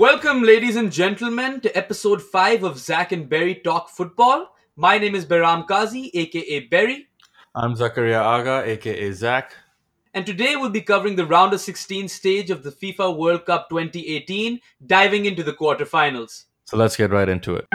Welcome, ladies and gentlemen, to episode 5 of Zak and Berry Talk Football. My name is Beram Kazi, aka Berry, I'm Zakaria Aga, aka Zak. and today we'll be covering the round of 16 stage of the FIFA World Cup 2018, diving into the quarterfinals. So let's get right into it.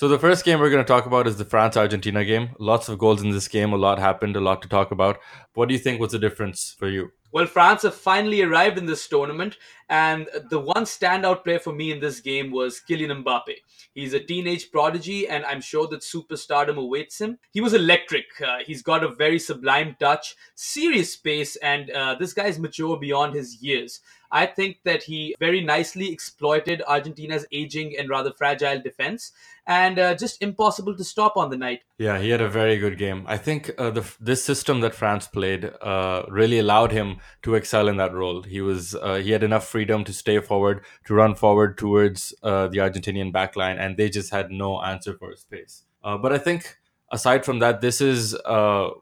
So the first game we're going to talk about is the France Argentina game. Lots of goals in this game, a lot happened, a lot to talk about. What do you think was the difference for you? Well, France have finally arrived in this tournament, and the one standout player for me in this game was Kylian Mbappe. He's a teenage prodigy, and I'm sure that superstardom awaits him. He was electric. Uh, he's got a very sublime touch, serious pace, and uh, this guy's mature beyond his years. I think that he very nicely exploited Argentina's aging and rather fragile defense, and uh, just impossible to stop on the night. Yeah, he had a very good game. I think uh, the this system that France played uh, really allowed him to excel in that role. He was uh, he had enough freedom to stay forward, to run forward towards uh, the Argentinian backline, and they just had no answer for his pace. Uh, but I think aside from that, this is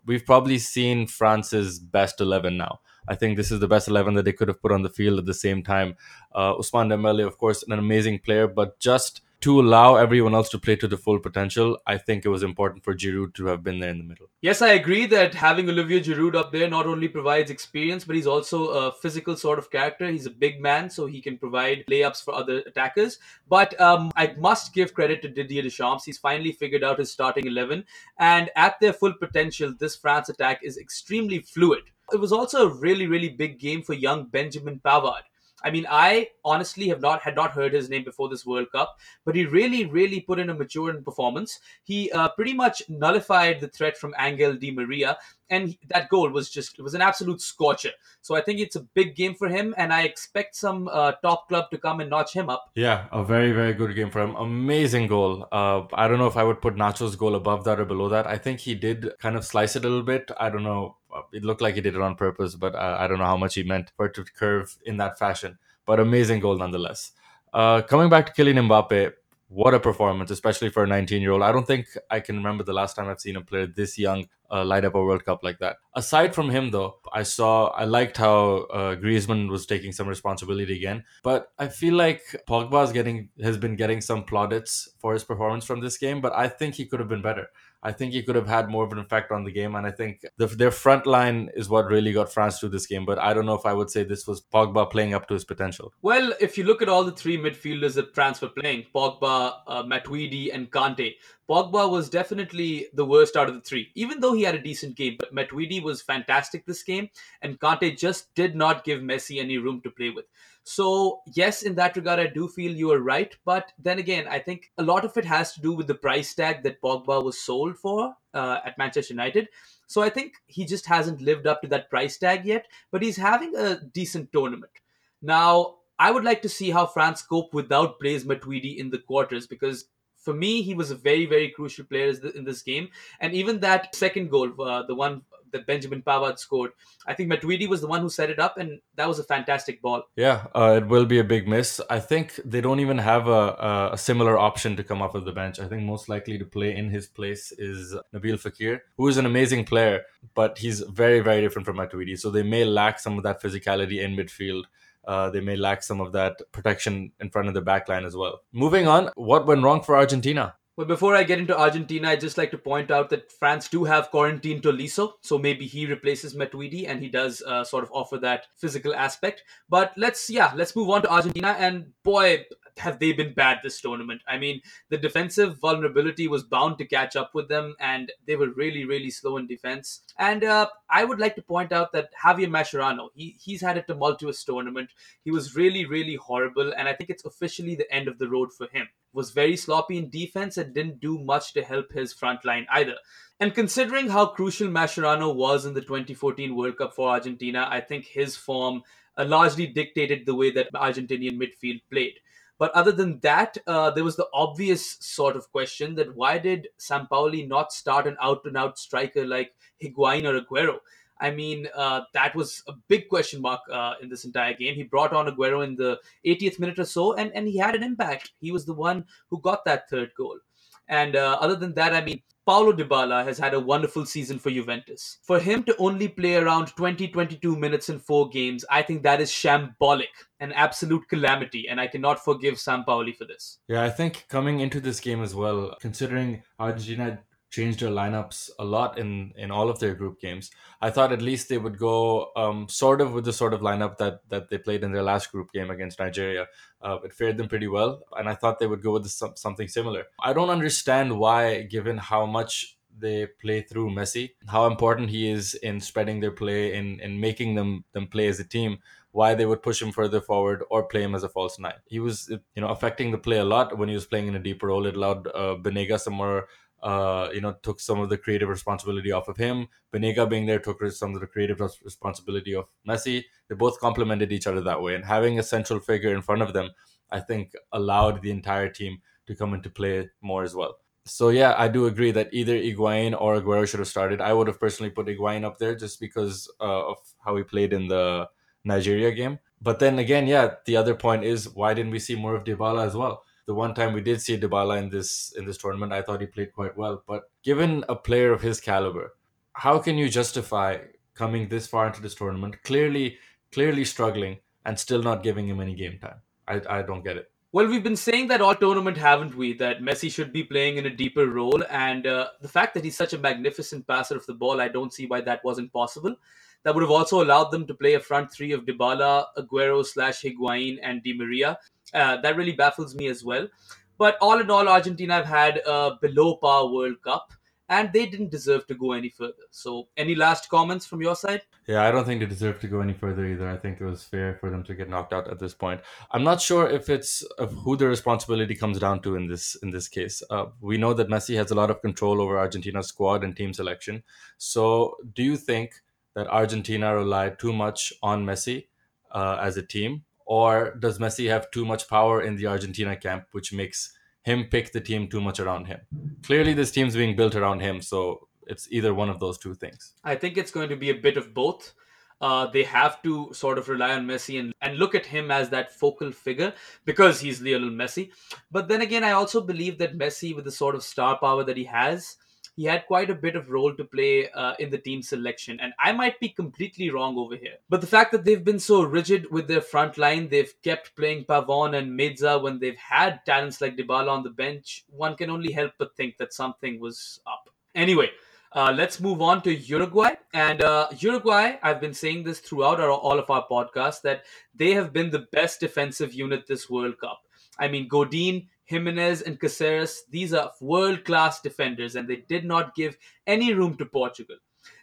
we've probably seen France's best eleven now. I think this is the best eleven that they could have put on the field at the same time. Uh, Ousmane Dembele, of course, an amazing player, but just to allow everyone else to play to the full potential, I think it was important for Giroud to have been there in the middle. Yes, I agree that having Olivier Giroud up there not only provides experience, but he's also a physical sort of character. He's a big man, so he can provide layups for other attackers. But um, I must give credit to Didier Deschamps. He's finally figured out his starting 11. And at their full potential, this France attack is extremely fluid. It was also a really, really big game for young Benjamin Pavard. I mean, I honestly have not had not heard his name before this World Cup, but he really, really put in a mature performance. He uh, pretty much nullified the threat from Angel Di Maria, and that goal was just it was an absolute scorcher. So I think it's a big game for him, and I expect some uh, top club to come and notch him up. Yeah, a very, very good game for him. Amazing goal. Uh, I don't know if I would put Nacho's goal above that or below that. I think he did kind of slice it a little bit. I don't know. Uh, It looked like he did it on purpose, but uh, I don't know how much he meant for it to curve in that fashion. But amazing goal nonetheless. Uh, coming back to Kylian Mbappe, what a performance, especially for a 19 year old. I don't think I can remember the last time I've seen a player this young uh, light up a World Cup like that. Aside from him, though, I saw, I liked how uh, Griezmann was taking some responsibility again. But I feel like Pogba's getting, has been getting some plaudits for his performance from this game, but I think he could have been better. I think he could have had more of an effect on the game, and I think the, their front line is what really got France through this game. But I don't know if I would say this was Pogba playing up to his potential. Well, if you look at all the three midfielders that France were playing, Pogba, uh, Matuidi, and Kante, Pogba was definitely the worst out of the three, even though he had a decent game. But Matuidi was fantastic this game, and Kante just did not give Messi any room to play with. So, yes, in that regard, I do feel you are right. But then again, I think a lot of it has to do with the price tag that Pogba was sold for uh, at Manchester United. So, I think he just hasn't lived up to that price tag yet, but he's having a decent tournament. Now, I would like to see how France cope without Blaise Matuidi in the quarters because for me, he was a very, very crucial player in this game. And even that second goal, uh, the one that Benjamin Pavard scored, I think Matuidi was the one who set it up, and that was a fantastic ball. Yeah, uh, it will be a big miss. I think they don't even have a, a, similar option to come off of the bench. I think most likely to play in his place is Nabil Fekir, who is an amazing player, but he's very, very different from Matuidi. So they may lack some of that physicality in midfield. Uh, they may lack some of that protection in front of the back line as well. Moving on, what went wrong for Argentina? Well, before I get into Argentina, I'd just like to point out that France do have Corentin Tolisso, so maybe he replaces Matuidi and he does uh, sort of offer that physical aspect. But let's, yeah, let's move on to Argentina. And boy, have they been bad this tournament. I mean, the defensive vulnerability was bound to catch up with them, and they were really, really slow in defense. And uh, I would like to point out that Javier Mascherano, he, he's had a tumultuous tournament. He was really, really horrible, and I think it's officially the end of the road for him. Was very sloppy in defense and didn't do much to help his front line either. And considering how crucial Mascherano was in the 2014 World Cup for Argentina, I think his form uh, largely dictated the way that Argentinian midfield played. But other than that, uh, there was the obvious sort of question that why did Sampaoli not start an out and out striker like Higuain or Aguero? I mean, uh, that was a big question mark uh, in this entire game. He brought on Aguero in the 80th minute or so, and, and he had an impact. He was the one who got that third goal. And uh, other than that, I mean, Paulo Dybala has had a wonderful season for Juventus. For him to only play around 20 22 minutes in four games, I think that is shambolic, an absolute calamity, and I cannot forgive Sampaoli for this. Yeah, I think coming into this game as well, considering Argentina changed their lineups a lot in in all of their group games. I thought at least they would go um, sort of with the sort of lineup that that they played in their last group game against Nigeria. Uh, it fared them pretty well, and I thought they would go with some, something similar. I don't understand why, given how much they play through Messi, how important he is in spreading their play, in in making them them play as a team. Why they would push him further forward or play him as a false nine? He was, you know, affecting the play a lot when he was playing in a deeper role. It allowed uh, Banega some more uh, you know, took some of the creative responsibility off of him. Banega being there took some of the creative responsibility of Messi. They both complemented each other that way, and having a central figure in front of them, I think, allowed the entire team to come into play more as well. So yeah, I do agree that either Higuain or Aguero should have started. I would have personally put Higuain up there just because uh, of how he played in the Nigeria game. But then again, yeah, the other point is why didn't we see more of Dybala as well? The one time we did see Dybala in this in this tournament, I thought he played quite well. But given a player of his caliber, how can you justify coming this far into this tournament, clearly clearly struggling, and still not giving him any game time? I, I don't get it. Well, we've been saying that all tournament, haven't we? That Messi should be playing in a deeper role, and uh, the fact that he's such a magnificent passer of the ball, I don't see why that wasn't possible. That would have also allowed them to play a front three of Dybala, Aguero slash Higuain, and Di Maria uh, that really baffles me as well. But all in all, Argentina have had a below par World Cup and they didn't deserve to go any further. So, any last comments from your side? Yeah, I don't think they deserve to go any further either. I think it was fair for them to get knocked out at this point. I'm not sure if it's of who the responsibility comes down to in this in this case. Uh, we know that Messi has a lot of control over Argentina's squad and team selection. So, do you think that Argentina relied too much on Messi uh, as a team, or does Messi have too much power in the Argentina camp, which makes him pick the team too much around him? Clearly, this team's being built around him, so it's either one of those two things. I think it's going to be a bit of both. Uh, they have to sort of rely on Messi and, and look at him as that focal figure because he's Lionel Messi. But then again, I also believe that Messi, with the sort of star power that he has, he had quite a bit of role to play uh, in the team selection. And I might be completely wrong over here. But the fact that they've been so rigid with their front line, they've kept playing Pavon and Meza when they've had talents like Dybala on the bench, one can only help but think that something was up. Anyway, uh, let's move on to Uruguay. And uh, Uruguay, I've been saying this throughout our, all of our podcasts that they have been the best defensive unit this World Cup. I mean, Godin Gimenez and Caceres, these are world class defenders, and they did not give any room to Portugal.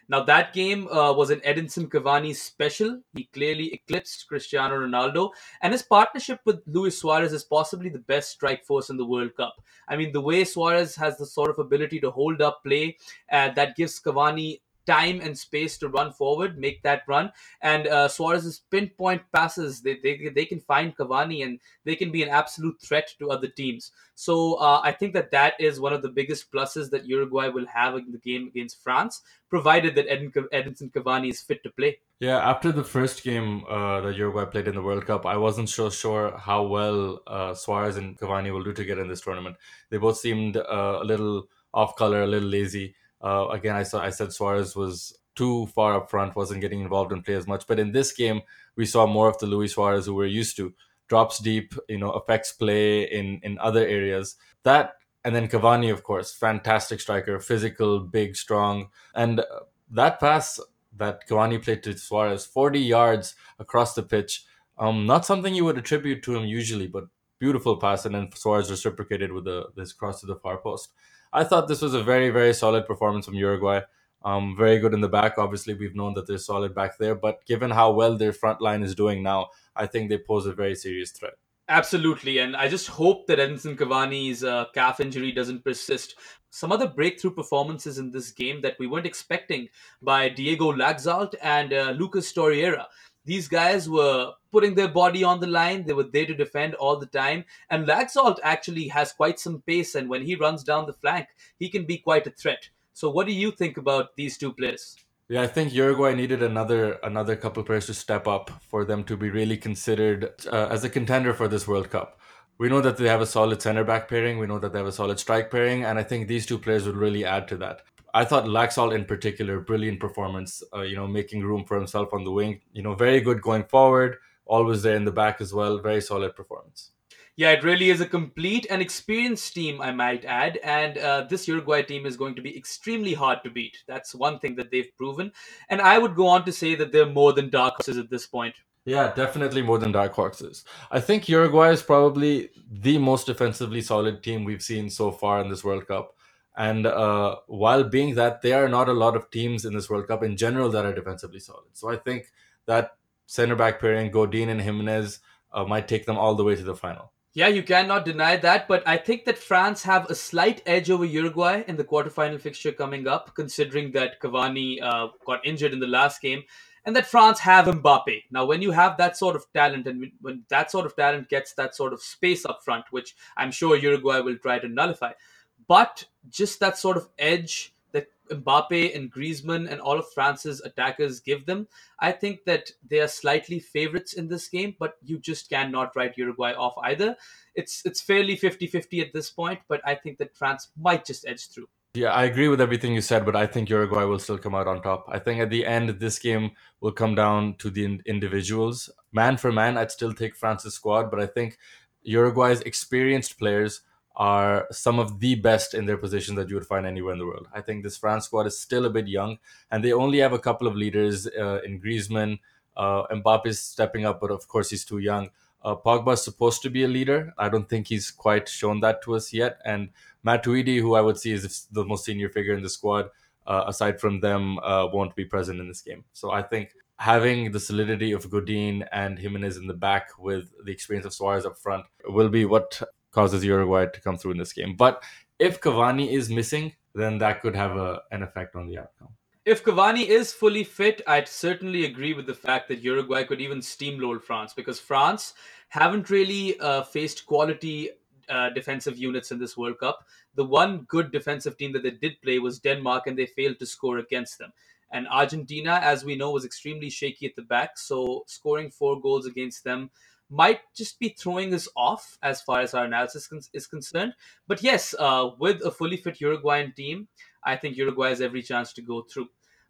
Now, that game uh, was an Edinson Cavani special. He clearly eclipsed Cristiano Ronaldo, and his partnership with Luis Suarez is possibly the best strike force in the World Cup. I mean, the way Suarez has the sort of ability to hold up play uh, that gives Cavani time and space to run forward, make that run. And uh, Suarez's pinpoint passes, they, they, they can find Cavani and they can be an absolute threat to other teams. So uh, I think that that is one of the biggest pluses that Uruguay will have in the game against France, provided that Edinson Cavani is fit to play. Yeah, after the first game uh, that Uruguay played in the World Cup, I wasn't so sure how well uh, Suarez and Cavani will do together in this tournament. They both seemed uh, a little off color, a little lazy. Uh, again, I saw I said Suarez was too far up front, wasn't getting involved in play as much. But in this game, we saw more of the Luis Suarez who we're used to. Drops deep, you know, affects play in in other areas. That and then Cavani, of course, fantastic striker, physical, big, strong, and that pass that Cavani played to Suarez, 40 yards across the pitch. Um, not something you would attribute to him usually, but beautiful pass, and then Suarez reciprocated with the, this cross to the far post. I thought this was a very, very solid performance from Uruguay. Um, very good in the back. Obviously, we've known that they're solid back there, but given how well their front line is doing now, I think they pose a very serious threat. Absolutely, and I just hope that Edinson Cavani's uh, calf injury doesn't persist. Some other breakthrough performances in this game that we weren't expecting by Diego Laxalt and uh, Lucas Torreira. These guys were putting their body on the line. They were there to defend all the time. And Laxalt actually has quite some pace, and when he runs down the flank, he can be quite a threat. So, what do you think about these two players? Yeah, I think Uruguay needed another another couple players to step up for them to be really considered uh, as a contender for this World Cup. We know that they have a solid center back pairing. We know that they have a solid strike pairing, and I think these two players would really add to that. I thought Laxalt in particular, brilliant performance. Uh, you know, making room for himself on the wing. You know, very good going forward. Always there in the back as well. Very solid performance. Yeah, it really is a complete and experienced team, I might add. And uh, this Uruguay team is going to be extremely hard to beat. That's one thing that they've proven. And I would go on to say that they're more than dark horses at this point. Yeah, definitely more than dark horses. I think Uruguay is probably the most defensively solid team we've seen so far in this World Cup. And uh, while being that, there are not a lot of teams in this World Cup in general that are defensively solid. So I think that center back pairing, Godin and Gimenez, uh, might take them all the way to the final. Yeah, you cannot deny that, but I think that France have a slight edge over Uruguay in the quarterfinal fixture coming up, considering that Cavani uh, got injured in the last game, and that France have Mbappe. Now, when you have that sort of talent, and when that sort of talent gets that sort of space up front, which I'm sure Uruguay will try to nullify, but just that sort of edge that Mbappe and Griezmann and all of France's attackers give them, I think that they are slightly favorites in this game, but you just cannot write Uruguay off either. It's it's fairly 50-50 at this point, but I think that France might just edge through. Yeah, I agree with everything you said, but I think Uruguay will still come out on top. I think at the end, this game will come down to the individuals. Man for man, I'd still take France's squad, but I think Uruguay's experienced players are some of the best in their position that you would find anywhere in the world. I think this France squad is still a bit young, and they only have a couple of leaders uh, in Griezmann. Uh, Mbappe is stepping up, but of course he's too young. Uh, Pogba is supposed to be a leader. I don't think he's quite shown that to us yet. And Matuidi, who I would see is the most senior figure in the squad, uh, aside from them, uh, won't be present in this game. So I think having the solidity of Godin and Gimenez in the back with the experience of Suarez up front will be what causes Uruguay to come through in this game. But if Cavani is missing, then that could have a, an effect on the outcome. If Cavani is fully fit, I'd certainly agree with the fact that Uruguay could even steamroll France because France haven't really uh, faced quality uh, defensive units in this World Cup. The one good defensive team that they did play was Denmark, and they failed to score against them. And Argentina, as we know, was extremely shaky at the back. So scoring four goals against them might just be throwing us off as far as our analysis con- is concerned. But yes, uh, with a fully fit Uruguayan team, I think Uruguay has every chance to go through.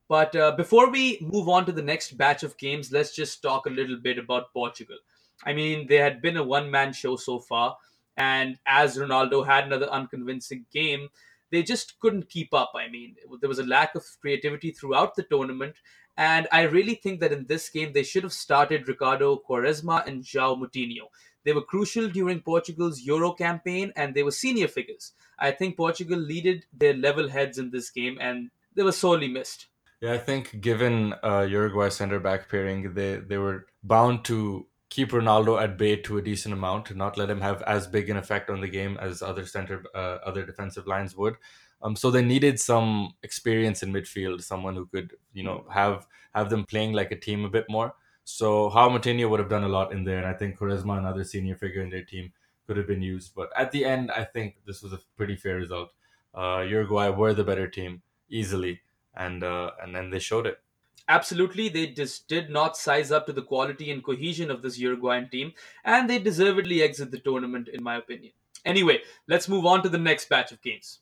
But uh, before we move on to the next batch of games, let's just talk a little bit about Portugal. I mean, they had been a one man show so far, and as Ronaldo had another unconvincing game, they just couldn't keep up. I mean, there was a lack of creativity throughout the tournament, and I really think that in this game, they should have started Ricardo Quaresma and João Moutinho. They were crucial during Portugal's Euro campaign and they were senior figures. I think Portugal leaded their level heads in this game and they were sorely missed. Yeah, I think given uh, Uruguay center back pairing, they, they were bound to keep Ronaldo at bay to a decent amount, not let him have as big an effect on the game as other center, uh, other defensive lines would. Um, so they needed some experience in midfield, someone who could, you know, have have them playing like a team a bit more. So João Moutinho would have done a lot in there, and I think Quaresma, another senior figure in their team, could have been used. But at the end, I think this was a pretty fair result. Uh, Uruguay were the better team easily, and uh, and then they showed it. Absolutely, they just did not size up to the quality and cohesion of this Uruguayan team, and they deservedly exit the tournament, in my opinion. Anyway, let's move on to the next batch of games.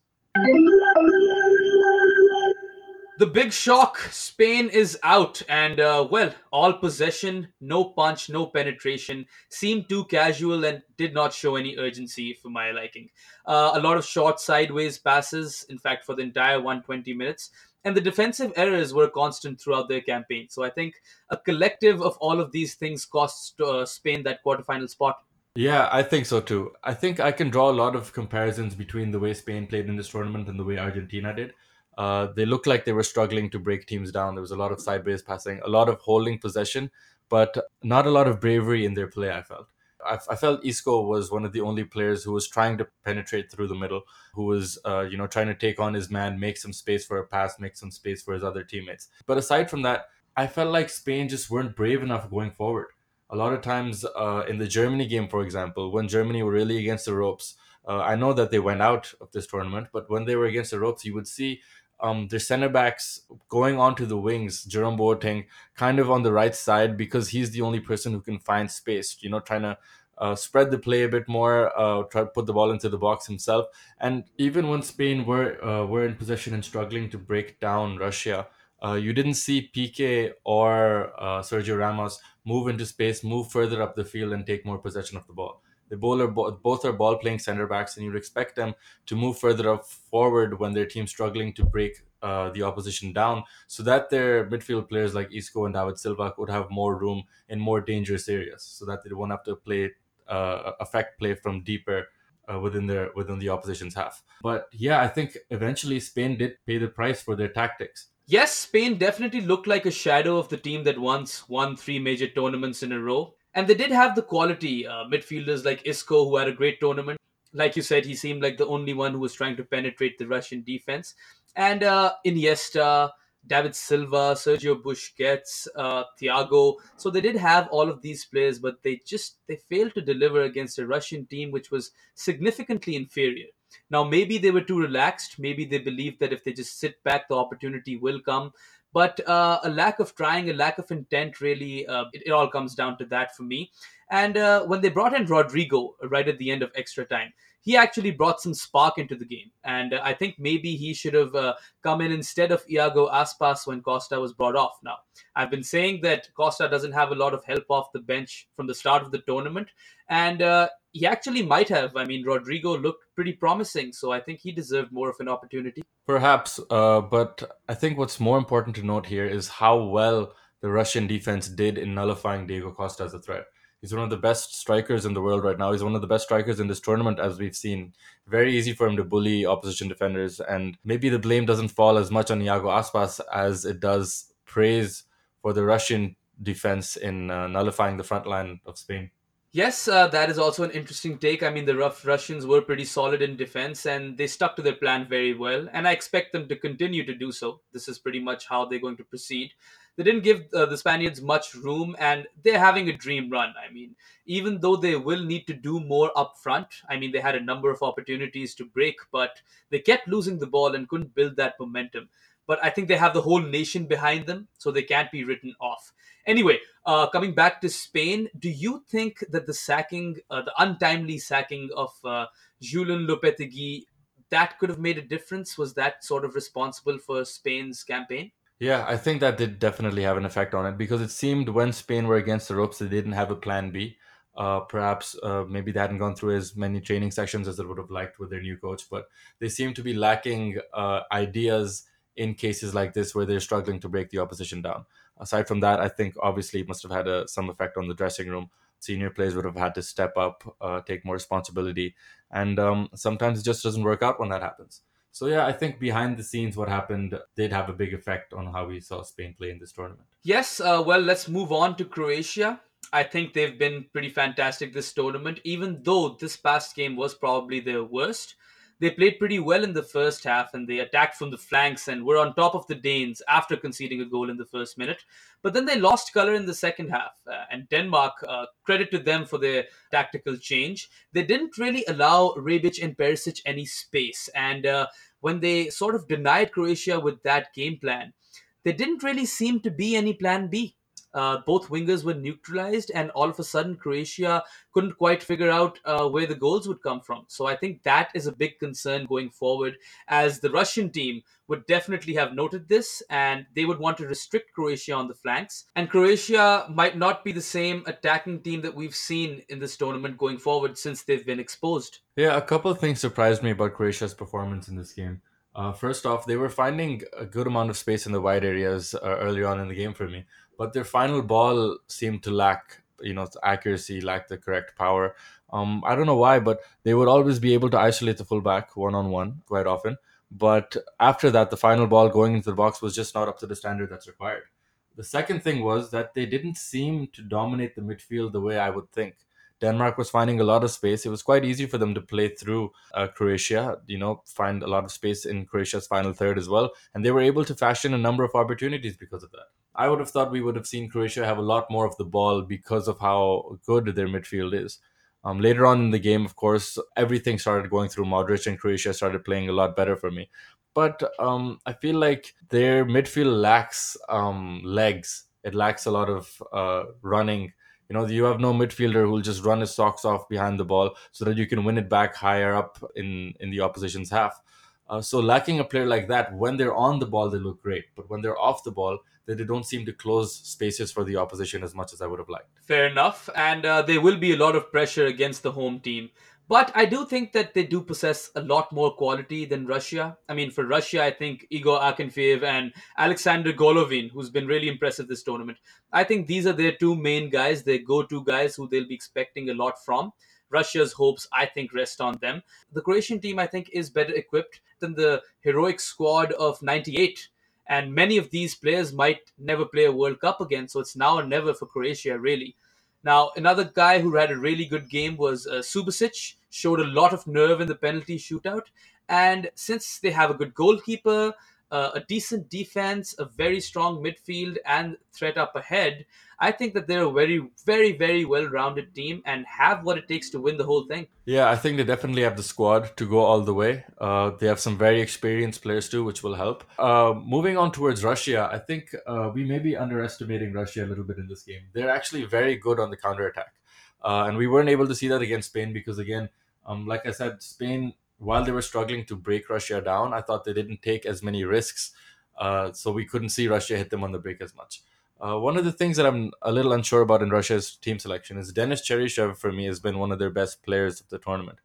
The big shock Spain is out, and uh, well, all possession, no punch, no penetration, seemed too casual and did not show any urgency for my liking. Uh, a lot of short sideways passes, in fact, for the entire 120 minutes, and the defensive errors were constant throughout their campaign. So I think a collective of all of these things cost uh, Spain that quarterfinal spot. Yeah, I think so too. I think I can draw a lot of comparisons between the way Spain played in this tournament and the way Argentina did. Uh, they looked like they were struggling to break teams down. There was a lot of sideways passing, a lot of holding possession, but not a lot of bravery in their play. I felt. I, I felt Isco was one of the only players who was trying to penetrate through the middle, who was, uh, you know, trying to take on his man, make some space for a pass, make some space for his other teammates. But aside from that, I felt like Spain just weren't brave enough going forward a lot of times uh, in the Germany game, for example, when Germany were really against the ropes, uh, I know that they went out of this tournament, but when they were against the ropes, you would see um, their center backs going onto the wings, Jerome Boateng, kind of on the right side because he's the only person who can find space, you know, trying to uh, spread the play a bit more, uh, try to put the ball into the box himself. And even when Spain were uh, were in possession and struggling to break down Russia, uh, you didn't see Piqué or uh, Sergio Ramos move into space, move further up the field, and take more possession of the ball. The bowler both are ball playing center backs, and you'd expect them to move further up forward when their team's struggling to break uh, the opposition down, so that their midfield players like Isco and David Silva could have more room in more dangerous areas, so that they won't have to play uh, affect play from deeper uh, within their within the opposition's half. But yeah, I think eventually Spain did pay the price for their tactics. Yes, Spain definitely looked like a shadow of the team that once won three major tournaments in a row. And they did have the quality uh, midfielders like Isco, who had a great tournament. Like you said, he seemed like the only one who was trying to penetrate the Russian defense. And uh, Iniesta, David Silva, Sergio Busquets, uh, Thiago. So they did have all of these players, but they just they failed to deliver against a Russian team which was significantly inferior. Now maybe they were too relaxed. Maybe they believed that if they just sit back, the opportunity will come. But uh, a lack of trying, a lack of intent, really, uh, it, it, all comes down to that for me. And uh, when they brought in Rodrigo right at the end of extra time, he actually brought some spark into the game. And uh, I think maybe he should have uh, come in instead of Iago Aspas when Costa was brought off. Now, I've been saying that Costa doesn't have a lot of help off the bench from the start of the tournament. And uh, he actually might have. I mean, Rodrigo looked pretty promising, so I think he deserved more of an opportunity. Perhaps, uh, but I think what's more important to note here is how well the Russian defense did in nullifying Diego Costa as a threat. He's one of the best strikers in the world right now. He's one of the best strikers in this tournament, as we've seen. Very easy for him to bully opposition defenders, and maybe the blame doesn't fall as much on Iago Aspas as it does praise for the Russian defense in uh, nullifying the front line of Spain. Yes, uh, that is also an interesting take. I mean, the rough Russians were pretty solid in defense and they stuck to their plan very well. And I expect them to continue to do so. This is pretty much how they're going to proceed. They didn't give uh, the Spaniards much room and they're having a dream run. I mean, even though they will need to do more up front, I mean, they had a number of opportunities to break, but they kept losing the ball and couldn't build that momentum but I think they have the whole nation behind them, so they can't be written off. Anyway, uh, coming back to Spain, do you think that the sacking, uh, the untimely sacking of uh, Julen Lopetegui, that could have made a difference? Was that sort of responsible for Spain's campaign? Yeah, I think that did definitely have an effect on it because it seemed when Spain were against the ropes, they didn't have a plan B. Uh, perhaps uh, maybe they hadn't gone through as many training sessions as they would have liked with their new coach, but they seem to be lacking uh, ideas in cases like this where they're struggling to break the opposition down. Aside from that, I think obviously it must have had a, some effect on the dressing room. Senior players would have had to step up, uh, take more responsibility, and um, sometimes it just doesn't work out when that happens. So yeah, I think behind the scenes, what happened did have a big effect on how we saw Spain play in this tournament. Yes, uh, well, let's move on to Croatia. I think they've been pretty fantastic this tournament, even though this past game was probably their worst they played pretty well in the first half and they attacked from the flanks and were on top of the Danes after conceding a goal in the first minute. But then they lost color in the second half. Uh, and Denmark, uh, credit to them for their tactical change. They didn't really allow Rebic and Perisic any space. And uh, when they sort of denied Croatia with that game plan, there didn't really seem to be any plan B. Uh, both wingers were neutralized, and all of a sudden, Croatia couldn't quite figure out uh, where the goals would come from. So I think that is a big concern going forward, as the Russian team would definitely have noted this, and they would want to restrict Croatia on the flanks. And Croatia might not be the same attacking team that we've seen in this tournament going forward since they've been exposed. Yeah, a couple of things surprised me about Croatia's performance in this game. Uh, first off, they were finding a good amount of space in the wide areas uh, early on in the game for me, but their final ball seemed to lack, you know, accuracy, lack the correct power. Um, I don't know why, but they would always be able to isolate the fullback one on one quite often. But after that, the final ball going into the box was just not up to the standard that's required. The second thing was that they didn't seem to dominate the midfield the way I would think. Denmark was finding a lot of space. It was quite easy for them to play through uh, Croatia, you know, find a lot of space in Croatia's final third as well. And they were able to fashion a number of opportunities because of that. I would have thought we would have seen Croatia have a lot more of the ball because of how good their midfield is. Um, later on in the game, of course, everything started going through Modric and Croatia started playing a lot better for me. But um, I feel like their midfield lacks um, legs. It lacks a lot of uh, running You know, you have no midfielder who'll just run his socks off behind the ball so that you can win it back higher up in in the opposition's half. Uh, so lacking a player like that, when they're on the ball, they look great, but when they're off the ball, they, they don't seem to close spaces for the opposition as much as I would have liked. Fair enough, and uh, there will be a lot of pressure against the home team. But I do think that they do possess a lot more quality than Russia. I mean, for Russia, I think Igor Akinfeev and Alexander Golovin, who's been really impressive this tournament. I think these are their two main guys, their go-to guys who they'll be expecting a lot from. Russia's hopes, I think, rest on them. The Croatian team, I think, is better equipped than the heroic squad of 98. And many of these players might never play a World Cup again. So it's now or never for Croatia, really. Now, another guy who had a really good game was uh, Subasic, showed a lot of nerve in the penalty shootout. And since they have a good goalkeeper, uh, a decent defense, a very strong midfield, and threat up ahead, I think that they're a very, very, very well rounded team and have what it takes to win the whole thing. Yeah, I think they definitely have the squad to go all the way. Uh, they have some very experienced players too, which will help. Uh, moving on towards Russia, I think uh, we may be underestimating Russia a little bit in this game. They're actually very good on the counter attack. Uh, and we weren't able to see that against Spain because, again, um, like I said, Spain, while they were struggling to break Russia down, I thought they didn't take as many risks. Uh, so we couldn't see Russia hit them on the break as much. Uh, one of the things that I'm a little unsure about in Russia's team selection is Denis Cheryshev for me has been one of their best players of the tournament.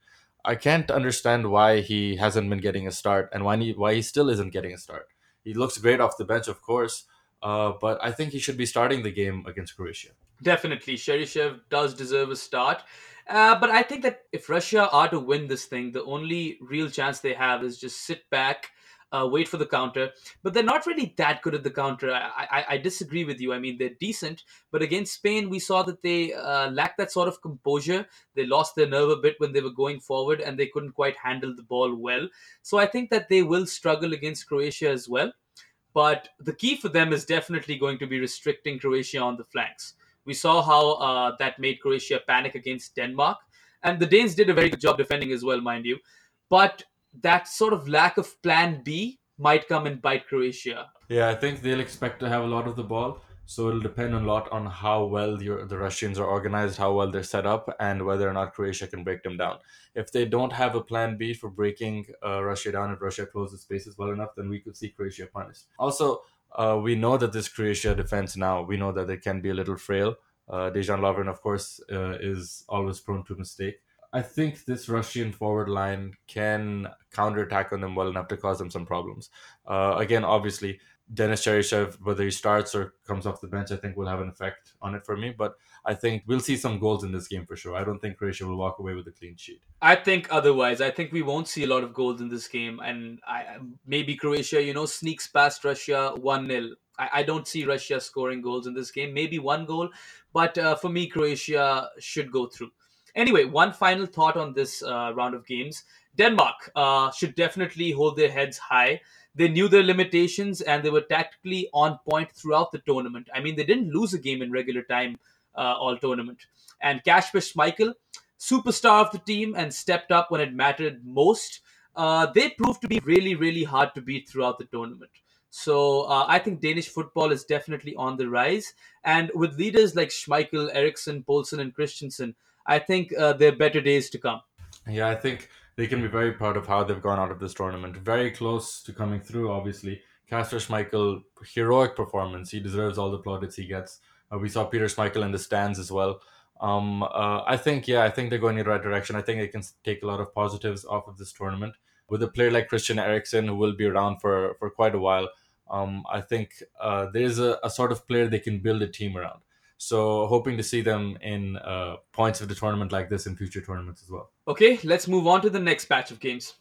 I can't understand why he hasn't been getting a start and why he, why he still isn't getting a start. He looks great off the bench, of course, uh, but I think he should be starting the game against Croatia. Definitely, Cheryshev does deserve a start. Uh, but I think that if Russia are to win this thing, the only real chance they have is just sit back uh, wait for the counter. But they're not really that good at the counter. I, I, I disagree with you. I mean, they're decent, but against Spain, we saw that they uh, lacked that sort of composure. They lost their nerve a bit when they were going forward, and they couldn't quite handle the ball well. So I think that they will struggle against Croatia as well. But the key for them is definitely going to be restricting Croatia on the flanks. We saw how uh, that made Croatia panic against Denmark. And the Danes did a very good job defending as well, mind you. But that sort of lack of plan B might come and bite Croatia. Yeah, I think they'll expect to have a lot of the ball. So it'll depend a lot on how well the, Russians are organized, how well they're set up, and whether or not Croatia can break them down. If they don't have a plan B for breaking uh, Russia down, if Russia closes spaces well enough, then we could see Croatia punished. Also, uh, we know that this Croatia defense now, we know that they can be a little frail. Uh, Dejan Lovren, of course, uh, is always prone to mistake. I think this Russian forward line can counterattack on them well enough to cause them some problems. Uh, again, obviously, Denis Cheryshev, whether he starts or comes off the bench, I think will have an effect on it for me. But I think we'll see some goals in this game for sure. I don't think Croatia will walk away with a clean sheet. I think otherwise. I think we won't see a lot of goals in this game, and I, maybe Croatia, you know, sneaks past Russia one 0 I, I, don't see Russia scoring goals in this game. Maybe one goal, but uh, for me, Croatia should go through. Anyway, one final thought on this uh, round of games. Denmark uh, should definitely hold their heads high. They knew their limitations and they were tactically on point throughout the tournament. I mean, they didn't lose a game in regular time uh, all tournament. And Kasper Schmeichel, superstar of the team and stepped up when it mattered most, uh, they proved to be really, really hard to beat throughout the tournament. So uh, I think Danish football is definitely on the rise. And with leaders like Schmeichel, Eriksen, Poulsen, and Christensen, I think uh, there are better days to come. Yeah, I think they can be very proud of how they've gone out of this tournament. Very close to coming through, obviously. Kasper Schmeichel, heroic performance. He deserves all the plaudits he gets. Uh, we saw Peter Schmeichel in the stands as well. Um, uh, I think, yeah, I think they're going in the right direction. I think they can take a lot of positives off of this tournament. With a player like Christian Eriksen, who will be around for, for quite a while, um, I think uh, there's a, a sort of player they can build a team around. So hoping to see them in uh, points of the tournament like this in future tournaments as well. Okay, let's move on to the next batch of games.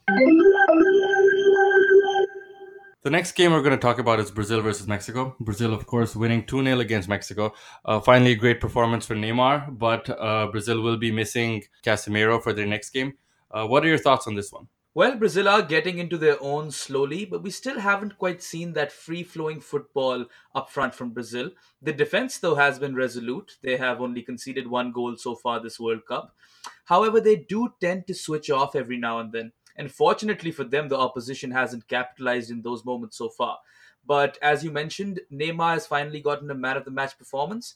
The next game we're going to talk about is Brazil versus Mexico. Brazil, of course, winning 2 0 against Mexico. Uh, finally, a great performance for Neymar, but uh, Brazil will be missing Casemiro for their next game. Uh, what are your thoughts on this one? Well, Brazil are getting into their own slowly, but we still haven't quite seen that free flowing football up front from Brazil. The defense, though, has been resolute. They have only conceded one goal so far this World Cup. However, they do tend to switch off every now and then. And fortunately for them, the opposition hasn't capitalized in those moments so far. But as you mentioned, Neymar has finally gotten a man of the match performance.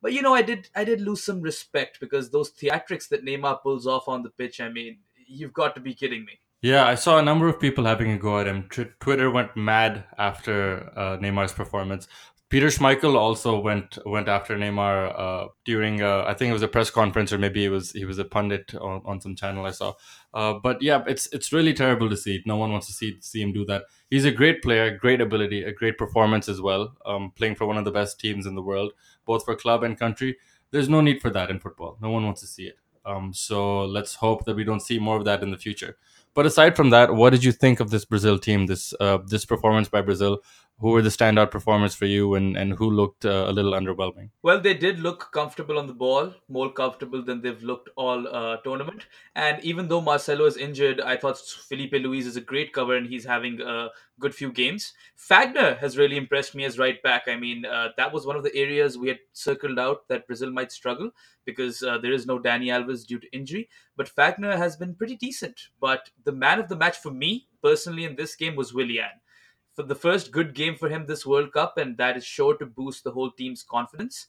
But you know, I did I did lose some respect because those theatrics that Neymar pulls off on the pitch. I mean, you've got to be kidding me. Yeah, I saw a number of people having a go at him. Tw- Twitter went mad after uh, Neymar's performance. Peter Schmeichel also went went after Neymar uh, during uh, I think it was a press conference or maybe it was he was a pundit on, on some channel I saw. Uh, but yeah, it's it's really terrible to see. No one wants to see see him do that. He's a great player, great ability, a great performance as well. Um, playing for one of the best teams in the world, both for club and country. There's no need for that in football. No one wants to see it. Um, so let's hope that we don't see more of that in the future. But aside from that, what did you think of this Brazil team? This uh, this performance by Brazil? Who were the standout performers for you, and and who looked uh, a little underwhelming? Well, they did look comfortable on the ball, more comfortable than they've looked all uh, tournament. And even though Marcelo is injured, I thought Filipe Luis is a great cover and he's having a good few games. Fagner has really impressed me as right back. I mean, uh, that was one of the areas we had circled out that Brazil might struggle because uh, there is no Dani Alves due to injury. But Fagner has been pretty decent. But the man of the match for me, personally, in this game was Willian for the first good game for him this World Cup, and that is sure to boost the whole team's confidence.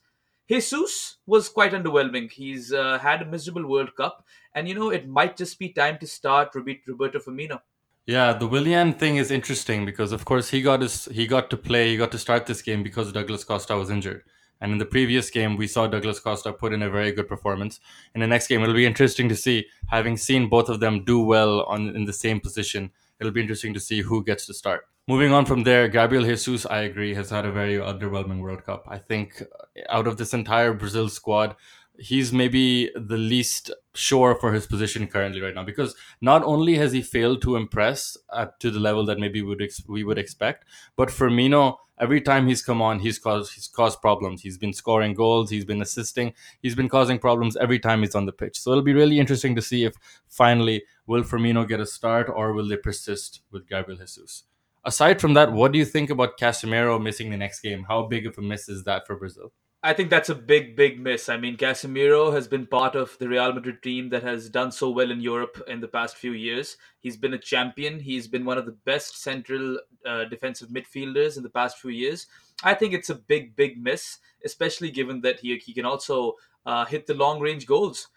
Jesus was quite underwhelming. He's uh, had a miserable World Cup, and you know it might just be time to start Roberto Firmino. Yeah, the Willian thing is interesting because of course he got his he got to play, he got to start this game because Douglas Costa was injured. And in the previous game, we saw Douglas Costa put in a very good performance. In the next game, it'll be interesting to see, having seen both of them do well on in the same position, it'll be interesting to see who gets to start. Moving on from there, Gabriel Jesus, I agree, has had a very underwhelming World Cup. I think uh, out of this entire Brazil squad, he's maybe the least sure for his position currently right now because not only has he failed to impress at, to the level that maybe we would ex- we would expect, but Firmino every time he's come on, he's caused he's caused problems. He's been scoring goals, he's been assisting, he's been causing problems every time he's on the pitch. So it'll be really interesting to see if finally will Firmino get a start or will they persist with Gabriel Jesus. Aside from that, what do you think about Casemiro missing the next game? How big of a miss is that for Brazil? I think that's a big, big miss. I mean, Casemiro has been part of the Real Madrid team that has done so well in Europe in the past few years. He's been a champion. He's been one of the best central uh, defensive midfielders in the past few years. I think it's a big, big miss, especially given that he, he can also uh, hit the long range goals.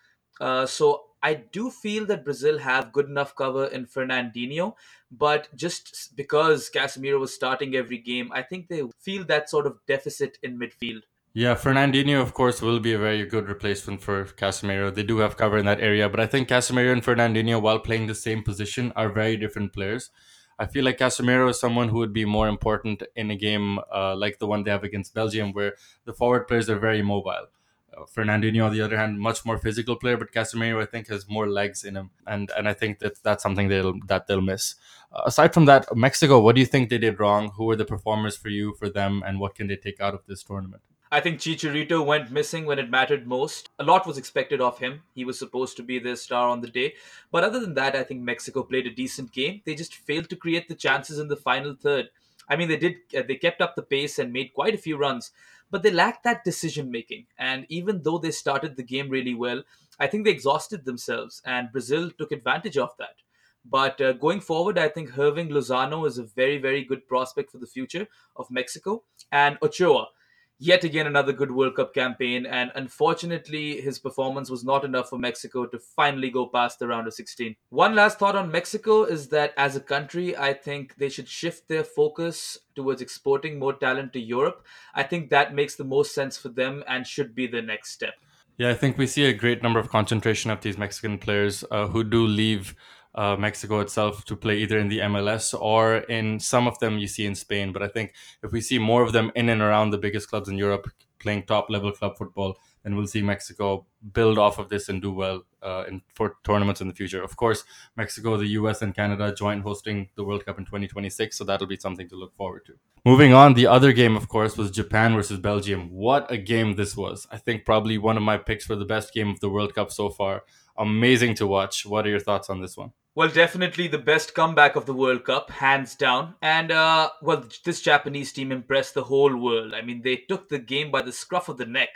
Uh, so I do feel that Brazil have good enough cover in Fernandinho, but just because Casemiro was starting every game, I think they feel that sort of deficit in midfield. Yeah, Fernandinho, of course, will be a very good replacement for Casemiro. They do have cover in that area, but I think Casemiro and Fernandinho, while playing the same position, are very different players. I feel like Casemiro is someone who would be more important in a game uh, like the one they have against Belgium, where the forward players are very mobile. Uh, Fernandinho, on the other hand, much more physical player, but Casemiro, I think, has more legs in him, and and I think that that's something they'll that they'll miss. Uh, aside from that, Mexico, what do you think they did wrong? Who were the performers for you, for them, and what can they take out of this tournament? I think Chicharito went missing when it mattered most. A lot was expected of him. He was supposed to be the star on the day. But other than that, I think Mexico played a decent game. They just failed to create the chances in the final third. I mean, they did. Uh, they kept up the pace and made quite a few runs, but they lacked that decision making. And even though they started the game really well, I think they exhausted themselves, and Brazil took advantage of that. But uh, going forward, I think Hirving Lozano is a very, very good prospect for the future of Mexico. And Ochoa, yet again another good World Cup campaign, and unfortunately, his performance was not enough for Mexico to finally go past the round of 16. One last thought on Mexico is that as a country, I think they should shift their focus towards exporting more talent to Europe. I think that makes the most sense for them and should be the next step. Yeah, I think we see a great number of concentration of these Mexican players uh, who do leave uh, Mexico itself to play either in the MLS or in some of them you see in Spain. But I think if we see more of them in and around the biggest clubs in Europe playing top level club football, then we'll see Mexico build off of this and do well uh, in for tournaments in the future. Of course, Mexico, the US, and Canada joint hosting the World Cup in 2026, so that'll be something to look forward to. Moving on, the other game, of course, was Japan versus Belgium. What a game this was! I think probably one of my picks for the best game of the World Cup so far. Amazing to watch. What are your thoughts on this one? Well, definitely the best comeback of the World Cup, hands down. And, uh, well, this Japanese team impressed the whole world. I mean, they took the game by the scruff of the neck.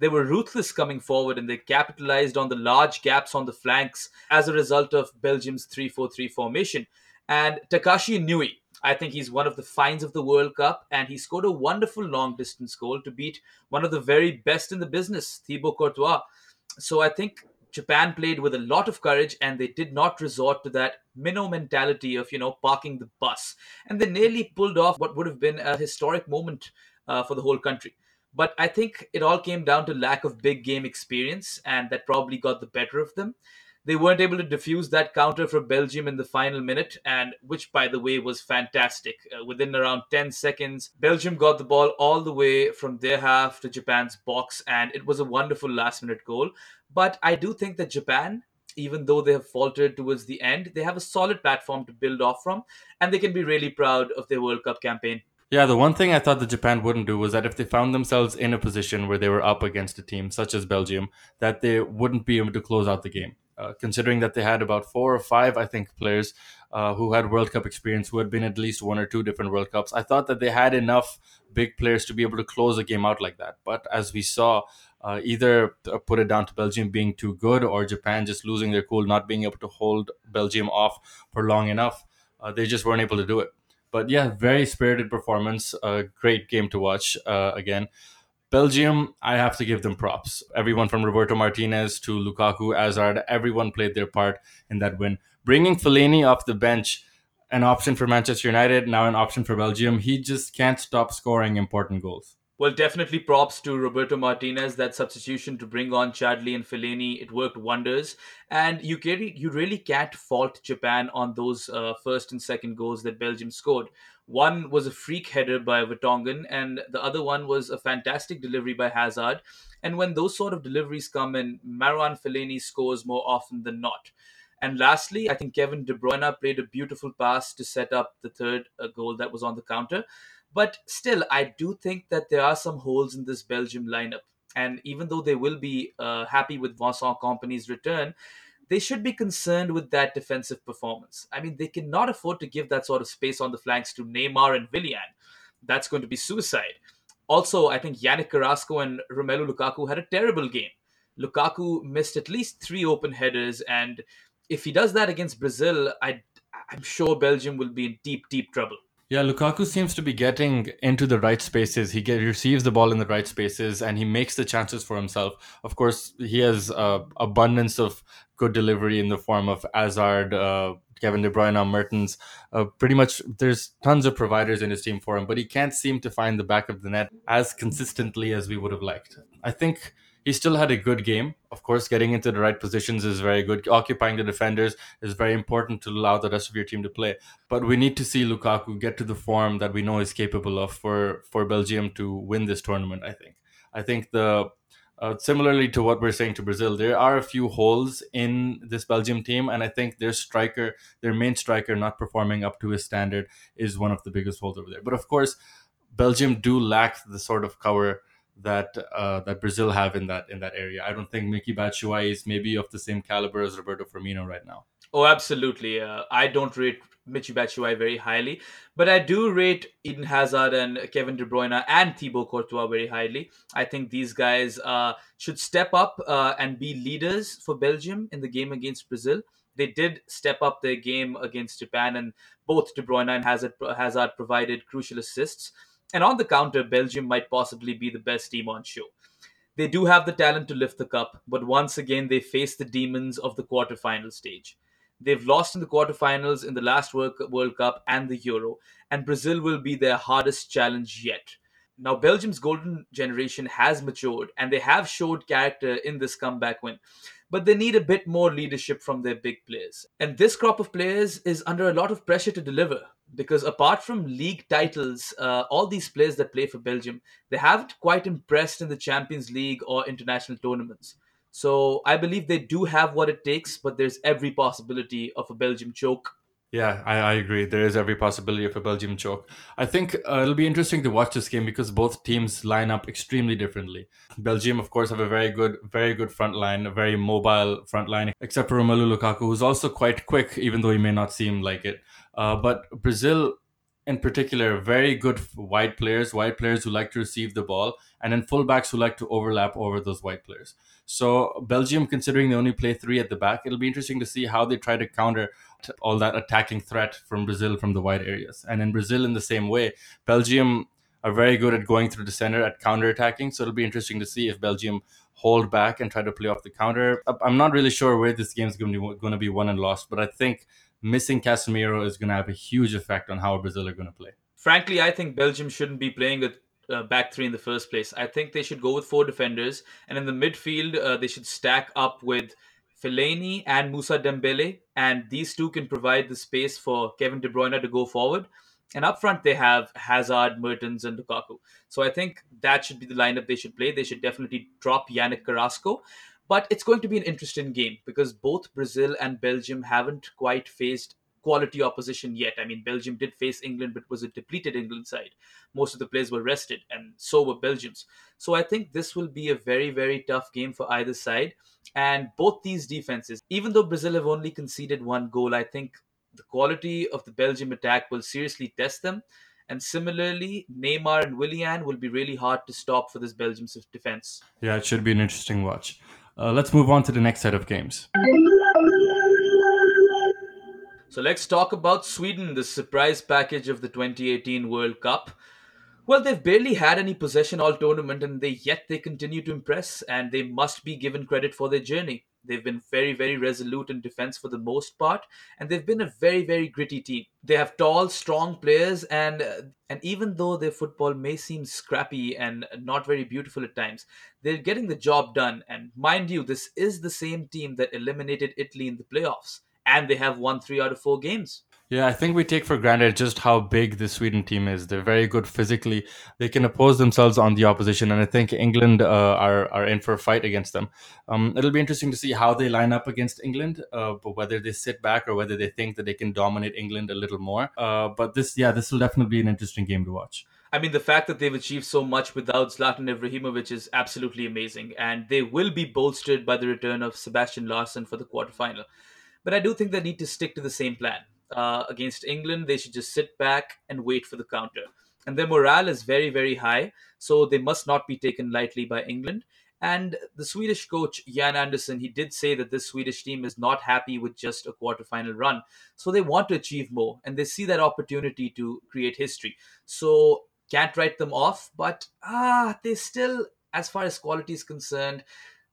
They were ruthless coming forward and they capitalized on the large gaps on the flanks as a result of Belgium's 3 4 3 formation. And Takashi Inui, I think he's one of the finds of the World Cup, and he scored a wonderful long distance goal to beat one of the very best in the business, Thibaut Courtois. So I think Japan played with a lot of courage and they did not resort to that minnow mentality of, you know, parking the bus. And they nearly pulled off what would have been a historic moment uh, for the whole country. But I think it all came down to lack of big game experience, and that probably got the better of them. They weren't able to defuse that counter for Belgium in the final minute, and which, by the way, was fantastic. Uh, within around 10 seconds, Belgium got the ball all the way from their half to Japan's box, and it was a wonderful last minute goal. But I do think that Japan, even though they have faltered towards the end, they have a solid platform to build off from, and they can be really proud of their World Cup campaign. Yeah, the one thing I thought that Japan wouldn't do was that if they found themselves in a position where they were up against a team such as Belgium, that they wouldn't be able to close out the game. Uh, considering that they had about four or five, I think, players uh, who had World Cup experience, who had been at least one or two different World Cups, I thought that they had enough big players to be able to close a game out like that. But as we saw, uh, either put it down to Belgium being too good or Japan just losing their cool, not being able to hold Belgium off for long enough. Uh, they just weren't able to do it. But yeah, very spirited performance. A great game to watch uh, again. Belgium, I have to give them props. Everyone from Roberto Martinez to Lukaku, Hazard, everyone played their part in that win. Bringing Fellaini off the bench, an option for Manchester United, now an option for Belgium. He just can't stop scoring important goals. Well, definitely props to Roberto Martinez. That substitution to bring on Chadli and Fellaini, it worked wonders. And you really, you really can't fault Japan on those uh, first and second goals that Belgium scored. One was a freak header by Vertonghen, and the other one was a fantastic delivery by Hazard. And when those sort of deliveries come in, Marouane Fellaini scores more often than not. And lastly, I think Kevin De Bruyne played a beautiful pass to set up the third uh, goal that was on the counter. But still, I do think that there are some holes in this Belgium lineup. And even though they will be uh, happy with Vincent Kompany's return, they should be concerned with that defensive performance. I mean, they cannot afford to give that sort of space on the flanks to Neymar and Willian. That's going to be suicide. Also, I think Yannick Carrasco and Romelu Lukaku had a terrible game. Lukaku missed at least three open headers, and if he does that against Brazil, I, I'm sure Belgium will be in deep, deep trouble. Yeah, Lukaku seems to be getting into the right spaces. He get, receives the ball in the right spaces and he makes the chances for himself. Of course, he has uh, abundance of good delivery in the form of Hazard, uh, Kevin De Bruyne, Mertens. Uh, pretty much, there's tons of providers in his team for him, but he can't seem to find the back of the net as consistently as we would have liked. I think he still had a good game. Of course, getting into the right positions is very good. Occupying the defenders is very important to allow the rest of your team to play. But we need to see Lukaku get to the form that we know is capable of for for Belgium to win this tournament. I think. I think the uh, similarly to what we're saying to Brazil, there are a few holes in this Belgium team, and I think their striker, their main striker, not performing up to his standard, is one of the biggest holes over there. But of course, Belgium do lack the sort of cover that uh, that Brazil have in that in that area. I don't think Michy Batshuayi is maybe of the same caliber as Roberto Firmino right now. Oh, absolutely. Uh, I don't rate Michy Batshuayi very highly, but I do rate Eden Hazard and Kevin De Bruyne and Thibaut Courtois very highly. I think these guys uh, should step up uh, and be leaders for Belgium in the game against Brazil. They did step up their game against Japan, and both De Bruyne and Hazard, Hazard provided crucial assists. And on the counter, Belgium might possibly be the best team on show. They do have the talent to lift the cup, but once again, they face the demons of the quarterfinal stage. They've lost in the quarterfinals in the last World Cup and the Euro, and Brazil will be their hardest challenge yet. Now, Belgium's golden generation has matured, and they have showed character in this comeback win but they need a bit more leadership from their big players. And this crop of players is under a lot of pressure to deliver because apart from league titles, uh, all these players that play for Belgium, they haven't quite impressed in the Champions League or international tournaments. So I believe they do have what it takes, but there's every possibility of a Belgium choke yeah, I, I agree. There is every possibility of a Belgium choke. I think uh, it'll be interesting to watch this game because both teams line up extremely differently. Belgium, of course, have a very good, very good front line, a very mobile front line, except for Romelu Lukaku, who's also quite quick, even though he may not seem like it. Uh, but Brazil, in particular very good wide players, wide players who like to receive the ball, and then fullbacks who like to overlap over those wide players. So Belgium, considering they only play three at the back, it'll be interesting to see how they try to counter all that attacking threat from Brazil from the wide areas. And in Brazil, in the same way, Belgium are very good at going through the center at counter attacking. So it'll be interesting to see if Belgium hold back and try to play off the counter. I'm not really sure where this game is going to be, going to be won and lost, but I think missing Casemiro is going to have a huge effect on how Brazil are going to play. Frankly, I think Belgium shouldn't be playing with uh, back three in the first place. I think they should go with four defenders, and in the midfield, uh, they should stack up with Fellaini and Moussa Dembele, and these two can provide the space for Kevin De Bruyne to go forward. And up front, they have Hazard, Mertens, and Lukaku. So I think that should be the lineup they should play. They should definitely drop Yannick Carrasco. But it's going to be an interesting game because both Brazil and Belgium haven't quite faced quality opposition yet. I mean, Belgium did face England, but it was a depleted England side. Most of the players were rested, and so were Belgians. So I think this will be a very, very tough game for either side. And both these defenses, even though Brazil have only conceded one goal, I think the quality of the Belgium attack will seriously test them. And similarly, Neymar and Willian will be really hard to stop for this Belgium's defense. Yeah, it should be an interesting watch. Uh, let's move on to the next set of games. So let's talk about Sweden, the surprise package of the 2018 World Cup. Well, they've barely had any possession all tournament, and they yet they continue to impress, and they must be given credit for their journey. They've been very, very resolute in defense for the most part, and they've been a very, very gritty team. They have tall, strong players, and uh, and even though their football may seem scrappy and not very beautiful at times, they're getting the job done. And mind you, this is the same team that eliminated Italy in the playoffs, and they have won three out of four games. Yeah, I think we take for granted just how big the Sweden team is. They're very good physically. They can oppose themselves on the opposition, and I think England uh, are are in for a fight against them. Um, it'll be interesting to see how they line up against England, uh, but whether they sit back or whether they think that they can dominate England a little more. Uh, but this, yeah, this will definitely be an interesting game to watch. I mean, the fact that they've achieved so much without Zlatan Ibrahimovic is absolutely amazing, and they will be bolstered by the return of Sebastian Larsson for the quarterfinal. But I do think they need to stick to the same plan uh, against England, they should just sit back and wait for the counter. And their morale is very, very high, so they must not be taken lightly by England. And the Swedish coach, Jan Andersson, he did say that this Swedish team is not happy with just a quarterfinal run. So they want to achieve more, and they see that opportunity to create history. So can't write them off, but ah, they still, as far as quality is concerned,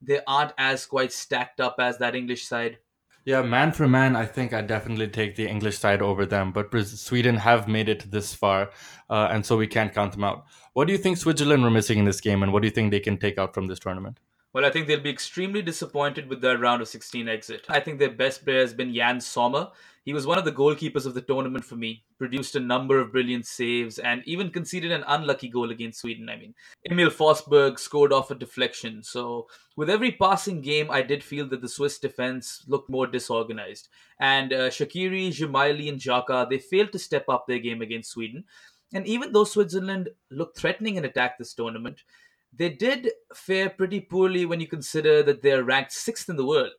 they aren't as quite stacked up as that English side. Yeah, man for man, I think I definitely take the English side over them. But Sweden have made it this far, uh, and so we can't count them out. What do you think Switzerland were missing in this game, and what do you think they can take out from this tournament? Well, I think they'll be extremely disappointed with their round of 16 exit. I think their best player has been Yann Sommer. He was one of the goalkeepers of the tournament for me, produced a number of brilliant saves, and even conceded an unlucky goal against Sweden. I mean, Emil Forsberg scored off a deflection. So, with every passing game, I did feel that the Swiss defense looked more disorganized. And uh, Shaqiri, Dzemaili, and Xhaka, they failed to step up their game against Sweden. And even though Switzerland looked threatening in attack this tournament, they did fare pretty poorly when you consider that they're ranked sixth in the world.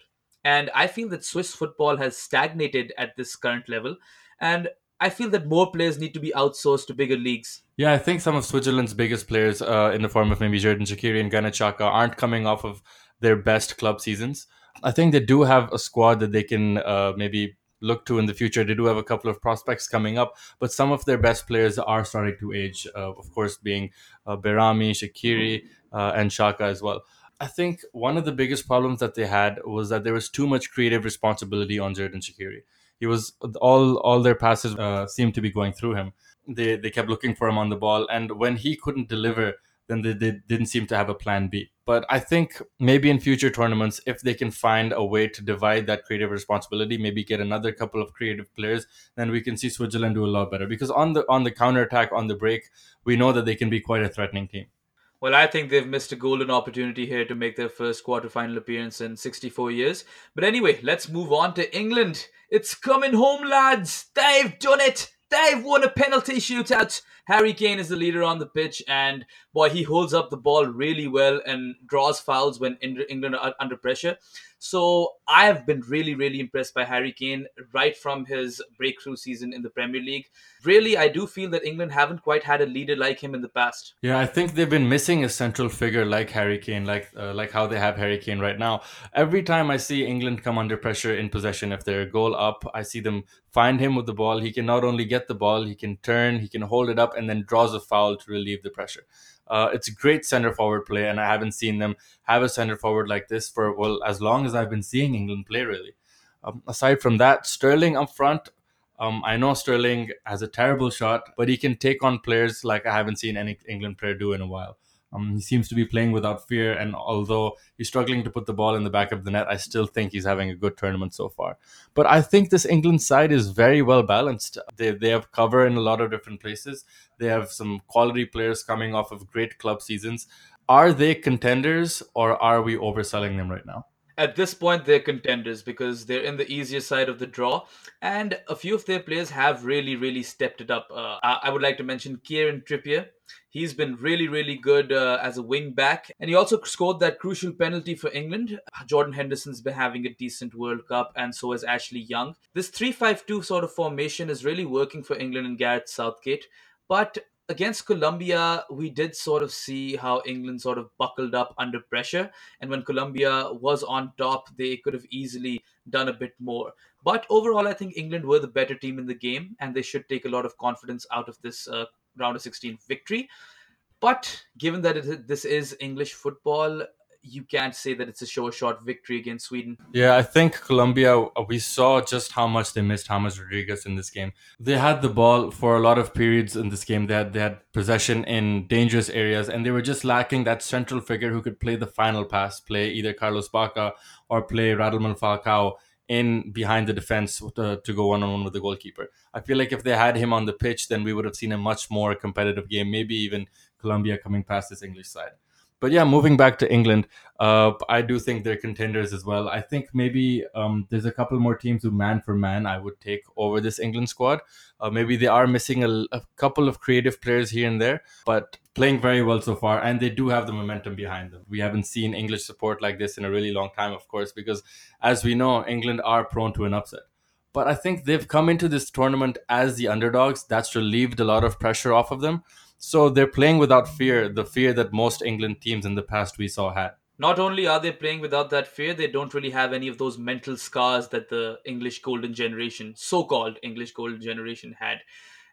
And I feel that Swiss football has stagnated at this current level. And I feel that more players need to be outsourced to bigger leagues. Yeah, I think some of Switzerland's biggest players, uh, in the form of maybe Xherdan Shaqiri and Granit Xhaka, aren't coming off of their best club seasons. I think they do have a squad that they can uh, maybe look to in the future. They do have a couple of prospects coming up, but some of their best players are starting to age. Uh, of course, being uh, Behrami, Shaqiri, uh, and Xhaka as well. I think one of the biggest problems that they had was that there was too much creative responsibility on Xherdan Shaqiri. He was all all their passes uh, seemed to be going through him. They they kept looking for him on the ball, and when he couldn't deliver, then they, they didn't seem to have a plan B. But I think maybe in future tournaments, if they can find a way to divide that creative responsibility, maybe get another couple of creative players, then we can see Switzerland do a lot better. Because on the on the counter attack, on the break, we know that they can be quite a threatening team. Well, I think they've missed a golden opportunity here to make their first quarterfinal appearance in 64 years. But anyway, let's move on to England. It's coming home, lads. They've done it. They've won a penalty shootout. Harry Kane is the leader on the pitch, and boy, he holds up the ball really well and draws fouls when England are under pressure. So I have been really, really impressed by Harry Kane right from his breakthrough season in the Premier League. Really, I do feel that England haven't quite had a leader like him in the past. Yeah, I think they've been missing a central figure like Harry Kane, like uh, like how they have Harry Kane right now. Every time I see England come under pressure in possession, if they're a goal up, I see them find him with the ball. He can not only get the ball, he can turn, he can hold it up, and then draws a foul to relieve the pressure. Uh, it's a great center forward play, and I haven't seen them have a center forward like this for well as long as I've been seeing England play. Really. Um, aside from that, Sterling up front. Um, I know Sterling has a terrible shot, but he can take on players like I haven't seen any England player do in a while. Um, he seems to be playing without fear, and although he's struggling to put the ball in the back of the net, I still think he's having a good tournament so far. But I think this England side is very well balanced. They they have cover in a lot of different places. They have some quality players coming off of great club seasons. Are they contenders, or are we overselling them right now? At this point they're contenders because they're in the easier side of the draw. And a few of their players have really really stepped it up. Uh, i would like to mention kieran trippier. He's been really really good uh, as a wing back. And he also scored that crucial penalty for england. Jordan henderson's been having a decent world cup and so has ashley young. This 3-5-2 sort of formation is really working for england and gareth southgate. But against Colombia, we did sort of see how England sort of buckled up under pressure. And when Colombia was on top, they could have easily done a bit more. But overall, I think England were the better team in the game, and they should take a lot of confidence out of this uh, round of 16 victory. But given that it, this is English football, you can't say that it's a sure shot victory against Sweden. Yeah, I think Colombia, uh, we saw just how much they missed James Rodriguez in this game. They had the ball for a lot of periods in this game. They had, they had possession in dangerous areas, and they were just lacking that central figure who could play the final pass, play either Carlos Bacca or play Radamel Falcao in behind the defense to, to go one on one with the goalkeeper. I feel like if they had him on the pitch, then we would have seen a much more competitive game, maybe even Colombia coming past this English side but yeah, moving back to England, uh, I do think they're contenders as well. I think maybe um, there's a couple more teams who man for man I would take over this England squad. Uh, maybe they are missing a, a, couple of creative players here and there, but playing very well so far, and they do have the momentum behind them. We haven't seen English support like this in a really long time, of course, because as we know, England are prone to an upset but I think they've come into this tournament as the underdogs. That's relieved a lot of pressure off of them. So they're playing without fear, the fear that most England teams in the past we saw had. Not only are they playing without that fear, they don't really have any of those mental scars that the English golden generation, so called English golden generation, had.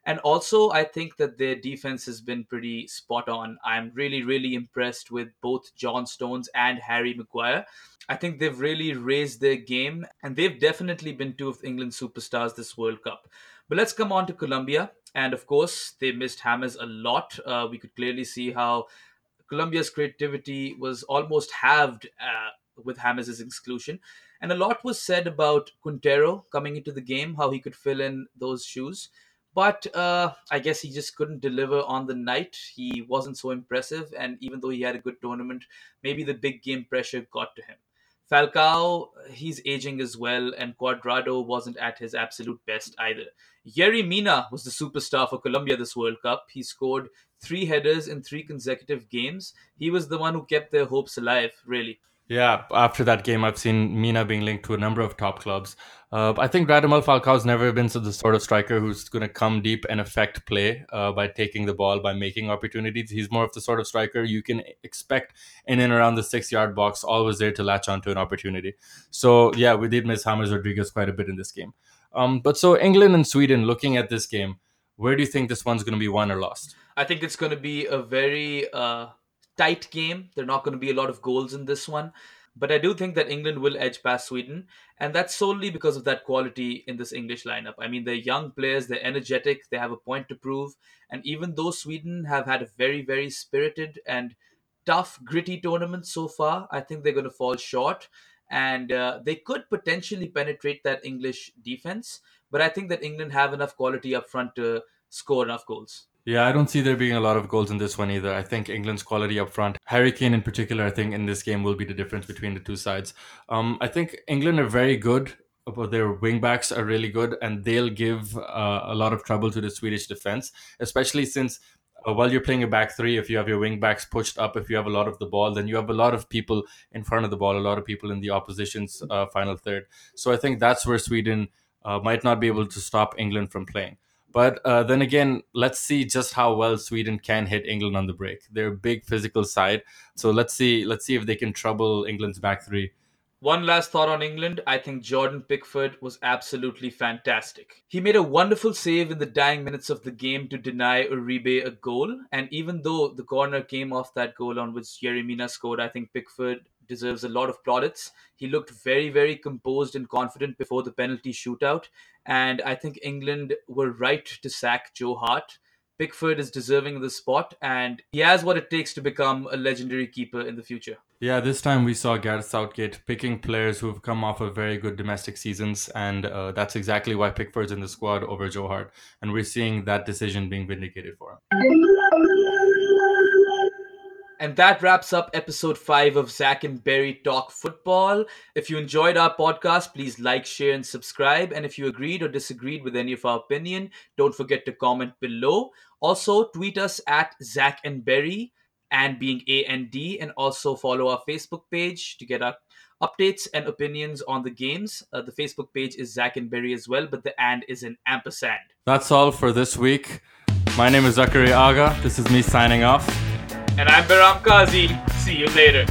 And also, I think that their defense has been pretty spot on. I'm really, really impressed with both John Stones and Harry Maguire. I think they've really raised their game, and they've definitely been two of England's superstars this World Cup. But let's come on to Colombia. And of course, they missed James a lot. Uh, we could clearly see how Colombia's creativity was almost halved uh, with James's exclusion. And a lot was said about Quintero coming into the game, how he could fill in those shoes. But uh, I guess he just couldn't deliver on the night. He wasn't so impressive. And even though he had a good tournament, maybe the big game pressure got to him. Falcao, he's aging as well, and Cuadrado wasn't at his absolute best either. Yerry Mina was the superstar for Colombia this World Cup. He scored three headers in three consecutive games. He was the one who kept their hopes alive, really. Yeah, after that game, I've seen Mina being linked to a number of top clubs. Uh, I think Radamel Falcao's never been the sort of striker who's going to come deep and affect play uh, by taking the ball, by making opportunities. He's more of the sort of striker you can expect in and around the six yard box, always there to latch onto an opportunity. So, yeah, we did miss James Rodriguez quite a bit in this game. Um, but so, England and Sweden, looking at this game, where do you think this one's going to be won or lost? I think it's going to be a very. Uh tight game. There are not going to be a lot of goals in this one. But I do think that England will edge past Sweden. And that's solely because of that quality in this English lineup. I mean, they're young players, they're energetic, they have a point to prove. And even though Sweden have had a very, very spirited and tough, gritty tournament so far, I think they're going to fall short. And uh, they could potentially penetrate that English defense. But I think that England have enough quality up front to score enough goals. Yeah, I don't see there being a lot of goals in this one either. I think England's quality up front, Harry Kane in particular, I think in this game will be the difference between the two sides. Um, I think England are very good, but their wingbacks are really good, and they'll give uh, a lot of trouble to the Swedish defense, especially since uh, while you're playing a back three, if you have your wing backs pushed up, if you have a lot of the ball, then you have a lot of people in front of the ball, a lot of people in the opposition's uh, final third. So I think that's where Sweden uh, might not be able to stop England from playing. But uh, then again, let's see just how well Sweden can hit England on the break. They're a big physical side, so let's see let's see if they can trouble England's back three one last thought on England. I think Jordan Pickford was absolutely fantastic. He made a wonderful save in the dying minutes of the game to deny Uribe a goal. And even though the corner came off that goal on which Yerry Mina scored, I think Pickford deserves a lot of plaudits. He looked very, very composed and confident before the penalty shootout. And I think England were right to sack Joe Hart. Pickford is deserving of the spot, and he has what it takes to become a legendary keeper in the future. Yeah, this time we saw Gareth Southgate picking players who've come off of very good domestic seasons, and uh, that's exactly why Pickford's in the squad over Joe Hart, and we're seeing that decision being vindicated for him. And that wraps up episode five of Zak and Berry Talk Football. If you enjoyed our podcast, please like, share, and subscribe. And if you agreed or disagreed with any of our opinion, don't forget to comment below. Also, tweet us at Zak and Berry and being A and D, and also follow our Facebook page to get our updates and opinions on the games. Uh, the Facebook page is Zak and Berry as well, but the and is an ampersand. That's all for this week. My name is Zachary Aga. This is me signing off. And I'm Baram Kazi. See you later.